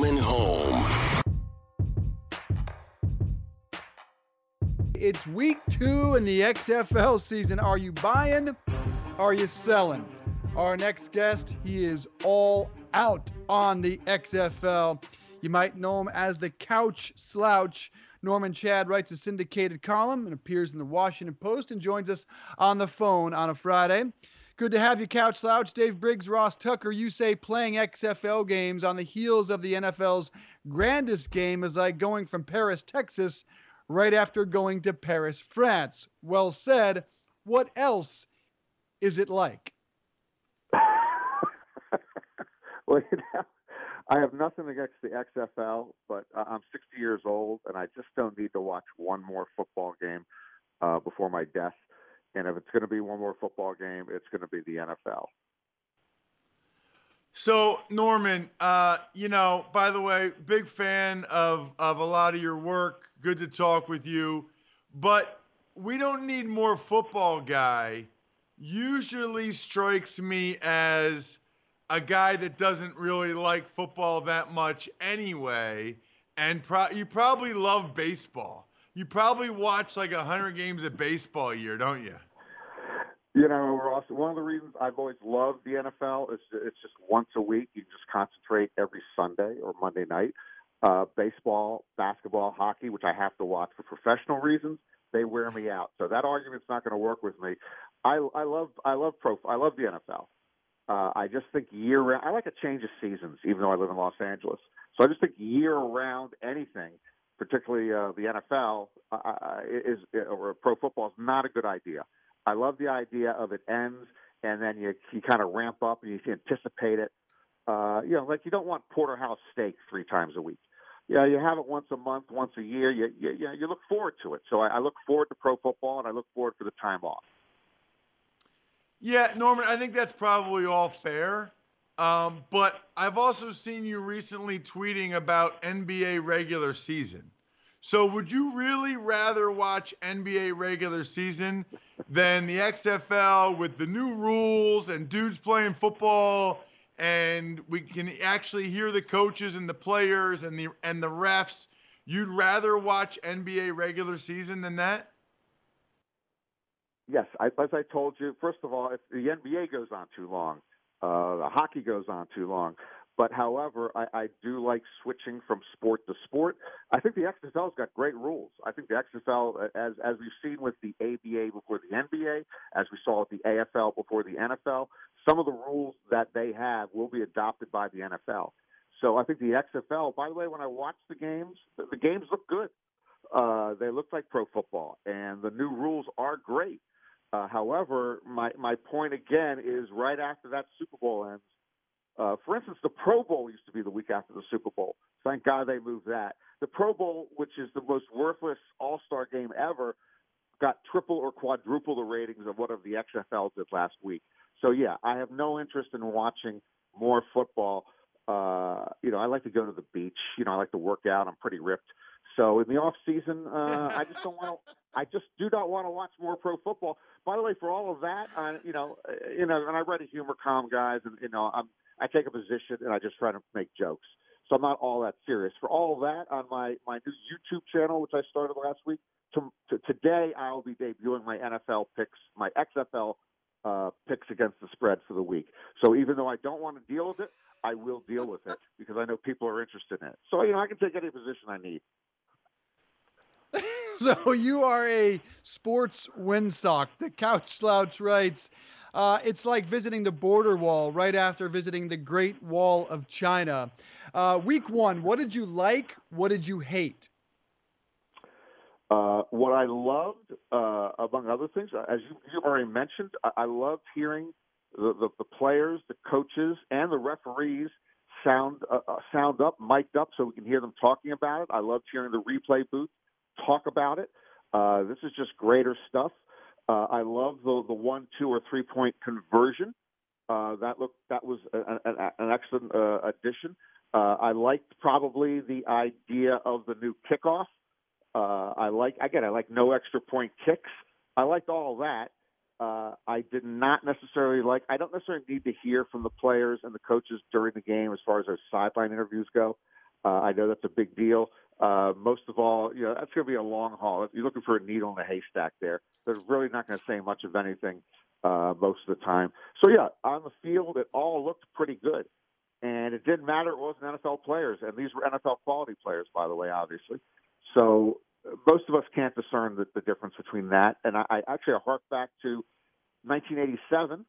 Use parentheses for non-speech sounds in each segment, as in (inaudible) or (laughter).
And home. It's week two in the XFL season. Are you buying? Are you selling? Our next guest, he is all out on the XFL. You might know him as the Couch Slouch. Norman Chad writes a syndicated column and appears in the Washington Post and joins us on the phone on a Friday. Good to have you, Couch Slouch. Dave Briggs, Ross Tucker, you say playing XFL games on the heels of the NFL's grandest game is like going from Paris, Texas, right after going to Paris, France. Well said. What else is it like? (laughs) well, you know, I have nothing against the XFL, but I'm 60 years old, and I just don't need to watch one more football game uh, before my death. And if it's going to be one more football game, it's going to be the NFL. So Norman, uh, you know, by the way, big fan of of a lot of your work. Good to talk with you, but we don't need more football guy. Usually strikes me as a guy that doesn't really like football that much anyway, and pro- you probably love baseball. You probably watch like hundred games of baseball a year, don't you? You know, Ross, one of the reasons I've always loved the NFL is it's just once a week. You just concentrate every Sunday or Monday night. Uh, baseball, basketball, hockey, which I have to watch for professional reasons, they wear me out. So that argument's not going to work with me. I, I love I love pro I love the NFL. Uh, I just think year round. I like a change of seasons, even though I live in Los Angeles. So I just think year round anything, particularly uh, the NFL, uh, is or pro football is not a good idea. I love the idea of it ends and then you you kind of ramp up and you anticipate it. Uh, you know, like you don't want porterhouse steak three times a week. Yeah, you have it once a month, once a year. You you, you look forward to it. So I, I look forward to pro football and I look forward for the time off. Yeah, Norman, I think that's probably all fair. Um, but I've also seen you recently tweeting about NBA regular season. So would you really rather watch NBA regular season than the XFL with the new rules and dudes playing football and we can actually hear the coaches and the players and the and the refs? You'd rather watch NBA regular season than that? Yes, I, as I told you, first of all, if the NBA goes on too long, uh, the hockey goes on too long, but however, I, I do like switching from sport to sport. I think the XFL's got great rules. I think the XFL, as as we've seen with the ABA before the NBA, as we saw with the AFL before the NFL, some of the rules that they have will be adopted by the NFL. So I think the XFL. By the way, when I watch the games, the, the games look good. Uh, they look like pro football, and the new rules are great. Uh, however, my my point again is right after that Super Bowl ends uh, for instance, the Pro Bowl used to be the week after the Super Bowl. Thank God they moved that. The Pro Bowl, which is the most worthless All Star game ever, got triple or quadruple the ratings of whatever the XFL did last week. So yeah, I have no interest in watching more football. Uh, you know, I like to go to the beach. You know, I like to work out. I'm pretty ripped. So in the off season, uh, I just don't want to. I just do not want to watch more pro football. By the way, for all of that, I, you know, uh, you know, and I read a humor column, guys, and you know, I'm I take a position and I just try to make jokes. So I'm not all that serious. For all that, on my my new YouTube channel, which I started last week, to, to, today I will be debuting my NFL picks, my XFL uh, picks against the spread for the week. So even though I don't want to deal with it, I will deal with it because I know people are interested in it. So you know I can take any position I need. (laughs) so you are a sports windsock. The couch slouch writes. Uh, it's like visiting the border wall right after visiting the Great Wall of China. Uh, week one, what did you like? What did you hate? Uh, what I loved, uh, among other things, uh, as you, you already mentioned, I, I loved hearing the, the, the, players, the coaches, and the referees sound uh, sound up, mic'd up, so we can hear them talking about it. I loved hearing the replay booth talk about it. This is just greater stuff. Uh, I love the the one, two, or three point conversion. Uh, that looked that was a, a, an excellent uh, addition. Uh, I liked probably the idea of the new kickoff. Uh, I like again. I like no extra point kicks. I liked all that. Uh, I did not necessarily like. I don't necessarily need to hear from the players and the coaches during the game as far as their sideline interviews go. I know that's a big deal. Uh, most of all, you know that's going to be a long haul. You're looking for a needle in a haystack, there, they're really not going to say much of anything uh, most of the time. So yeah, on the field, it all looked pretty good, and it didn't matter. It wasn't NFL players, and these were NFL quality players, by the way, obviously. So most of us can't discern the, the difference between that. And I, I actually I hark back to 1987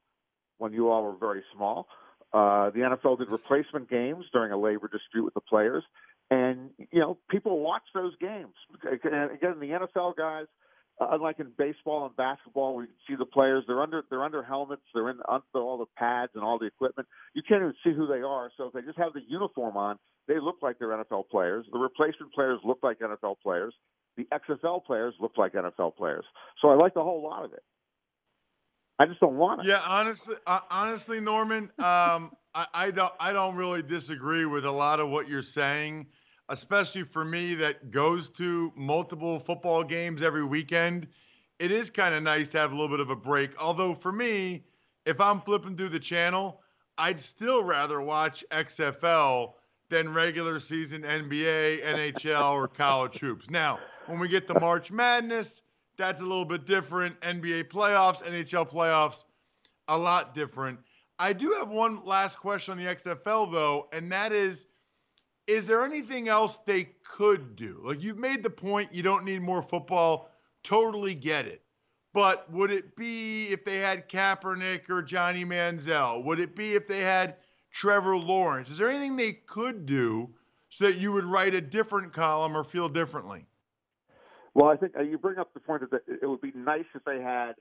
when you all were very small. Uh, the NFL did replacement games during a labor dispute with the players, and you know people watch those games. Again, the NFL guys, uh, unlike in baseball and basketball, where you can see the players, they're under they're under helmets, they're in under all the pads and all the equipment. You can't even see who they are. So if they just have the uniform on, they look like they're NFL players. The replacement players look like NFL players the XFL players look like NFL players. So I like the whole lot of it. I just don't want it. Yeah, honestly, uh, honestly, Norman, um, I, I, don't, I don't really disagree with a lot of what you're saying, especially for me that goes to multiple football games every weekend. It is kind of nice to have a little bit of a break. Although for me, if I'm flipping through the channel, I'd still rather watch XFL than regular season NBA, NHL, or college hoops. Now, when we get to March Madness, that's a little bit different. NBA playoffs, NHL playoffs, a lot different. I do have one last question on the XFL, though, and that is is there anything else they could do? Like, you've made the point you don't need more football. Totally get it. But would it be if they had Kaepernick or Johnny Manziel? Would it be if they had Trevor Lawrence? Is there anything they could do so that you would write a different column or feel differently? Well, I think uh, you bring up the point that it would be nice if they had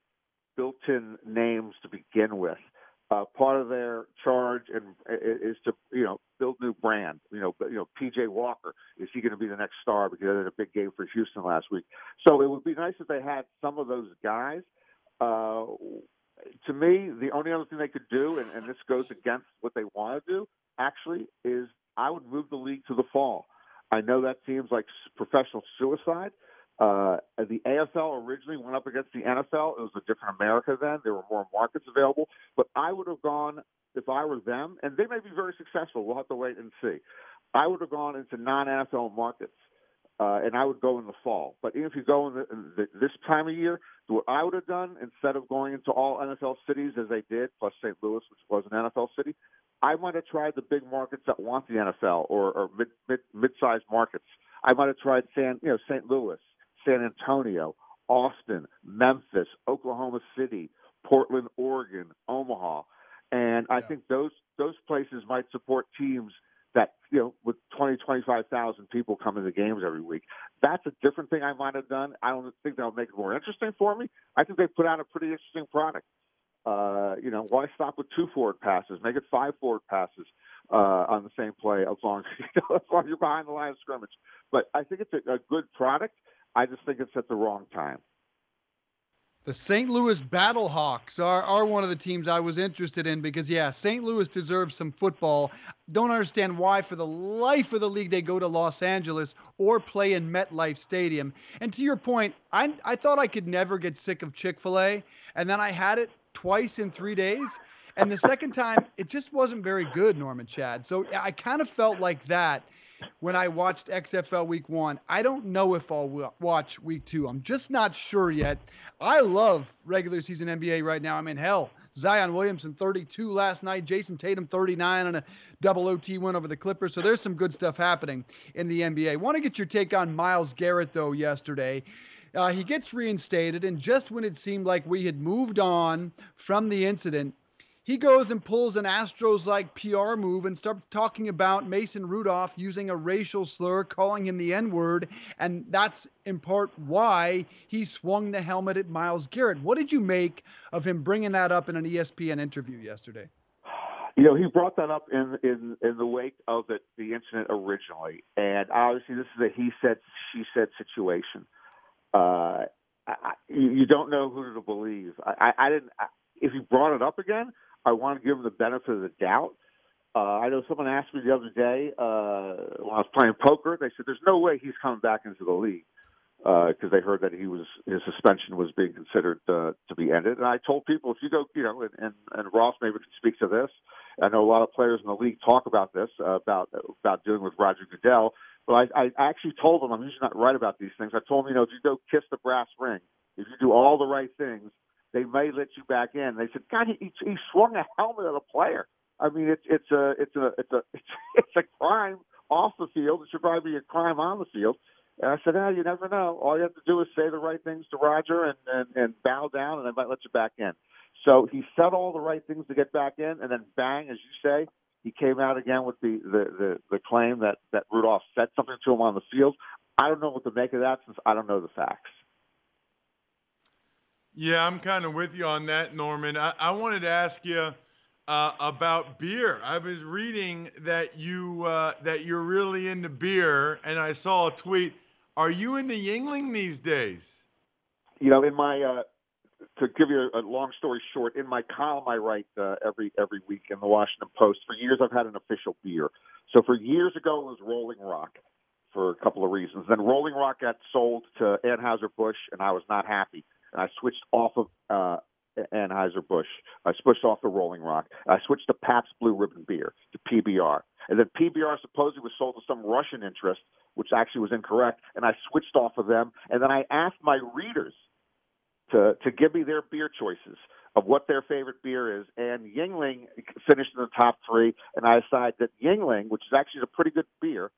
built-in names to begin with. Uh, part of their charge and is to you know build new brand. You know, you know PJ Walker is he going to be the next star because they had a big game for Houston last week. So it would be nice if they had some of those guys. Uh, to me, the only other thing they could do, and, and this goes against what they want to do, actually, is I would move the league to the fall. I know that seems like professional suicide, uh, the AFL originally went up against the NFL. It was a different America then. There were more markets available. But I would have gone, if I were them, and they may be very successful. We'll have to wait and see. I would have gone into non NFL markets. Uh, and I would go in the fall. But even if you go in, the, in the, this time of year, what I would have done instead of going into all NFL cities as they did, plus St. Louis, which was an NFL city, I might have tried the big markets that want the NFL or, or mid mid mid-sized markets. I might have tried San, you know, St. Louis, San Antonio, Austin, Memphis, Oklahoma City, Portland, Oregon, Omaha, and I think those those places might support teams that you know with 20 25,000 people coming to games every week. That's a different thing I might have done. I don't think that'll make it more interesting for me. I think they put out a pretty interesting product. Uh, you know, why stop with two forward passes? Make it five forward passes uh, on the same play as long as, you know, as long as you're behind the line of scrimmage. But I think it's a, a good product. I just think it's at the wrong time. The St. Louis Battlehawks are, are one of the teams I was interested in because, yeah, St. Louis deserves some football. Don't understand why, for the life of the league, they go to Los Angeles or play in MetLife Stadium. And to your point, I, I thought I could never get sick of Chick fil A. And then I had it twice in three days. And the second time, it just wasn't very good, Norman Chad. So I kind of felt like that when I watched XFL week one. I don't know if I'll watch week two. I'm just not sure yet. I love regular season NBA right now. I mean, hell, Zion Williamson 32 last night, Jayson Tatum 39 on a double OT win over the Clippers. So there's some good stuff happening in the NBA. Want to get your take on Myles Garrett, though, yesterday. Uh, he gets reinstated, and just when it seemed like we had moved on from the incident, he goes and pulls an Astros like PR move and starts talking about Mason Rudolph using a racial slur, calling him the N word. And that's in part why he swung the helmet at Myles Garrett. What did you make of him bringing that up in an ESPN interview yesterday? You know, he brought that up in in in the wake of the the incident originally, and obviously this is a he said she said situation. Uh, I, you, don't know who to believe. I, I, I didn't. I, if he brought it up again, I want to give him the benefit of the doubt. Uh, I know someone asked me the other day uh, when I was playing poker. They said, "There's no way he's coming back into the league." because uh, they heard that he was his suspension was being considered uh, to be ended. And I told people, if you go, you know, and, and, and Ross maybe can speak to this. I know a lot of players in the league talk about this uh, about about dealing with Roger Goodell. But I, I actually told them I'm usually not right about these things. I told them, you know, if you go kiss the brass ring, if you do all the right things, they may let you back in. They said, God, he, he swung a helmet at a player. I mean, it's it's a it's a it's a (laughs) it's, a crime off the field. It should probably be a crime on the field. And I said, ah, you never know. All you have to do is say the right things to Roger and, and, and bow down, and they might let you back in. So he said all the right things to get back in, and then bang, as you say, he came out again with the, the, the, the claim that, that Rudolph said something to him on the field. I don't know what to make of that since I don't know the facts. Yeah, I'm kind of with you on that, Norman. I, I wanted to ask you uh, about beer. I was reading that you uh, that you're really into beer, and I saw a tweet are you into Yuengling these days? You know, in my uh, to give you a, a long story short, in my column I write uh, every every week in the Washington Post. For years, I've had an official beer. So for years ago, it was Rolling Rock for a couple of reasons. Then Rolling Rock got sold to Anheuser Busch, and I was not happy, I switched off of uh, Anheuser Busch. I switched off the Rolling Rock. I switched to Pabst Blue Ribbon beer to PBR, and then PBR supposedly was sold to some Russian interest which actually was incorrect, and I switched off of them. And then I asked my readers to to give me their beer choices of what their favorite beer is, and Yuengling finished in the top three. And I decided that Yuengling, which is actually a pretty good beer,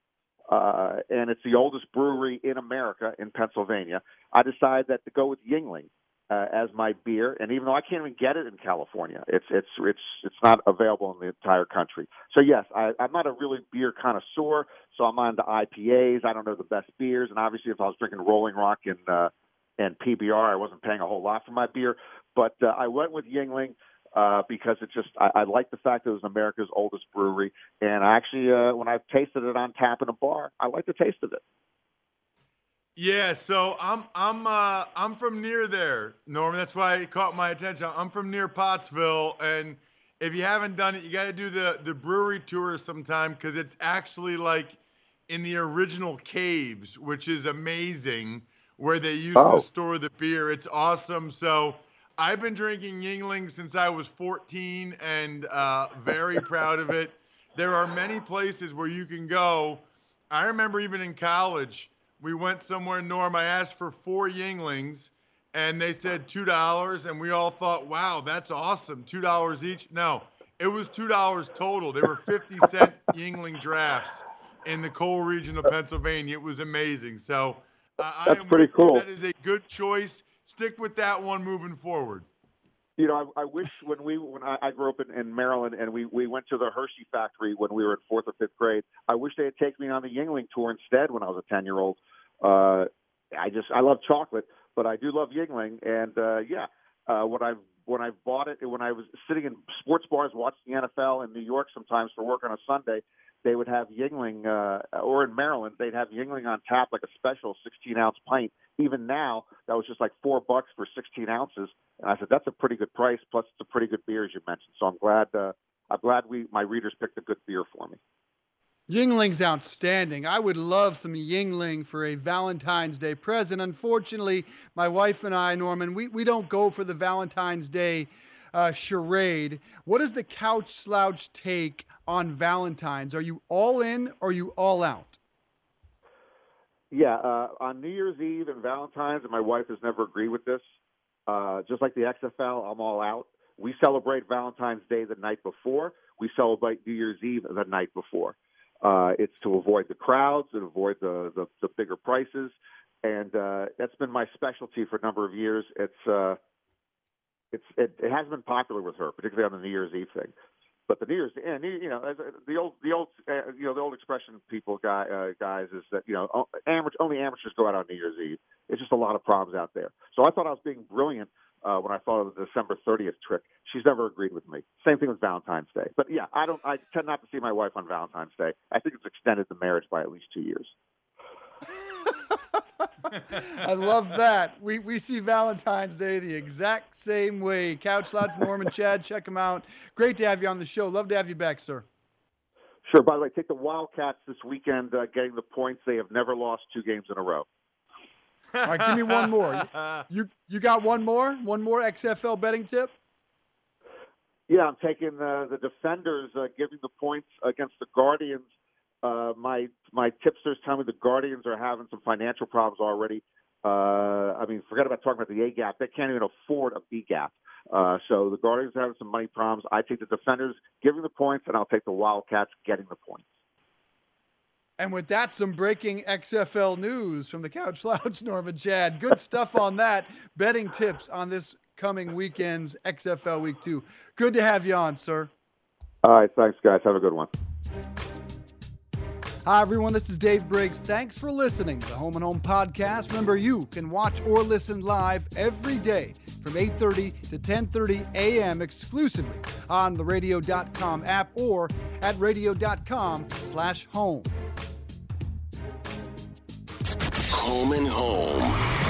uh, and it's the oldest brewery in America in Pennsylvania, I decided that to go with Yuengling uh, as my beer. And even though I can't even get it in California, it's it's it's it's not available in the entire country. So yes, I, I'm not a really beer connoisseur, so I'm on the IPAs. I don't know the best beers, and obviously, if I was drinking Rolling Rock and uh, and PBR, I wasn't paying a whole lot for my beer. But uh, I went with Yuengling uh, because it just I, I like the fact that it was America's oldest brewery, and actually, uh, when I've tasted it on tap in a bar, I like the taste of it. Yeah, so I'm I'm uh, I'm from near there, Norman. That's why it caught my attention. I'm from near Pottsville, and if you haven't done it, you got to do the the brewery tour sometime because it's actually like in the original caves, which is amazing, where they used oh. to store the beer. It's awesome. So I've been drinking Yuengling since I was 14, and uh, very proud of it. There are many places where you can go. I remember even in college we went somewhere, in Norm. I asked for four Yuenglings and they said two dollars, and we all thought, "Wow, that's awesome! Two dollars each." No, it was two dollars total. They were fifty cent Yuengling drafts in the coal region of Pennsylvania. It was amazing. So uh, that's pretty cool. That is a good choice. Stick with that one moving forward. You know, I, I wish when we when I, I grew up in, in Maryland and we we went to the Hershey factory when we were in fourth or fifth grade. I wish they had taken me on the Yuengling tour instead when I was a ten year old uh, I just I love chocolate, but I do love Yuengling, and uh, yeah, uh, when I've when I bought it, when I was sitting in sports bars watching the NFL in New York sometimes for work on a Sunday, they would have Yuengling, uh, or in Maryland, they'd have Yuengling on tap like a special 16 ounce pint. Even now, that was just like four bucks for 16 ounces, and I said that's a pretty good price. Plus, it's a pretty good beer as you mentioned. So I'm glad uh, I'm glad we my readers picked a good beer for me. Yuengling's outstanding. I would love some Yuengling for a Valentine's Day present. Unfortunately, my wife and I, Norman, we, we don't go for the Valentine's Day uh, charade. What is the couch slouch take on Valentine's? Are you all in or are you all out? Yeah, uh, on New Year's Eve and Valentine's, and my wife has never agreed with this. Uh, just like the XFL, I'm all out. We celebrate Valentine's Day the night before. We celebrate New Year's Eve the night before. Uh, it's to avoid the crowds and avoid the, the, the bigger prices. And uh, that's been my specialty for a number of years. It's uh, it's it, it has been popular with her, particularly on the New Year's Eve thing. But the New Year's, and you know, the old, the old, uh, you know, the old expression people guy, uh, guys is that you know, amateur, only amateurs go out on New Year's Eve. It's just a lot of problems out there. So I thought I was being brilliant uh, when I thought of the December 30th trick. She's never agreed with me. Same thing with Valentine's Day. But yeah, I don't. I tend not to see my wife on Valentine's Day. I think it's extended the marriage by at least two years. (laughs) I love that. We we see Valentine's Day the exact same way. Couch Lounge Norman Chad, check them out. Great to have you on the show. Love to have you back, sir. Sure. By the way, take the Wildcats this weekend, uh, getting the points. They have never lost two games in a row. All right, give me one more. You you got one more? One more XFL betting tip? Yeah, I'm taking the the defenders, uh, giving the points against the Guardians. Uh, my my tipsters tell me the Guardians are having some financial problems already. Uh, I mean, forget about talking about the A gap; they can't even afford a B gap. Uh, so the Guardians are having some money problems. I take the defenders giving the points, and I'll take the Wildcats getting the points. And with that, some breaking XFL news from the Couch (laughs) Lounge, Norman Chad. Good stuff on that. Betting tips on this coming weekend's XFL Week 2. Good to have you on, sir. All right. Thanks, guys. Have a good one. Hi, everyone. This is Dave Briggs. Thanks for listening to the Home and Home podcast. Remember, you can watch or listen live every day from 8.30 to 10.30 a.m. exclusively on the radio.com app or at radio.com slash home. Home and Home.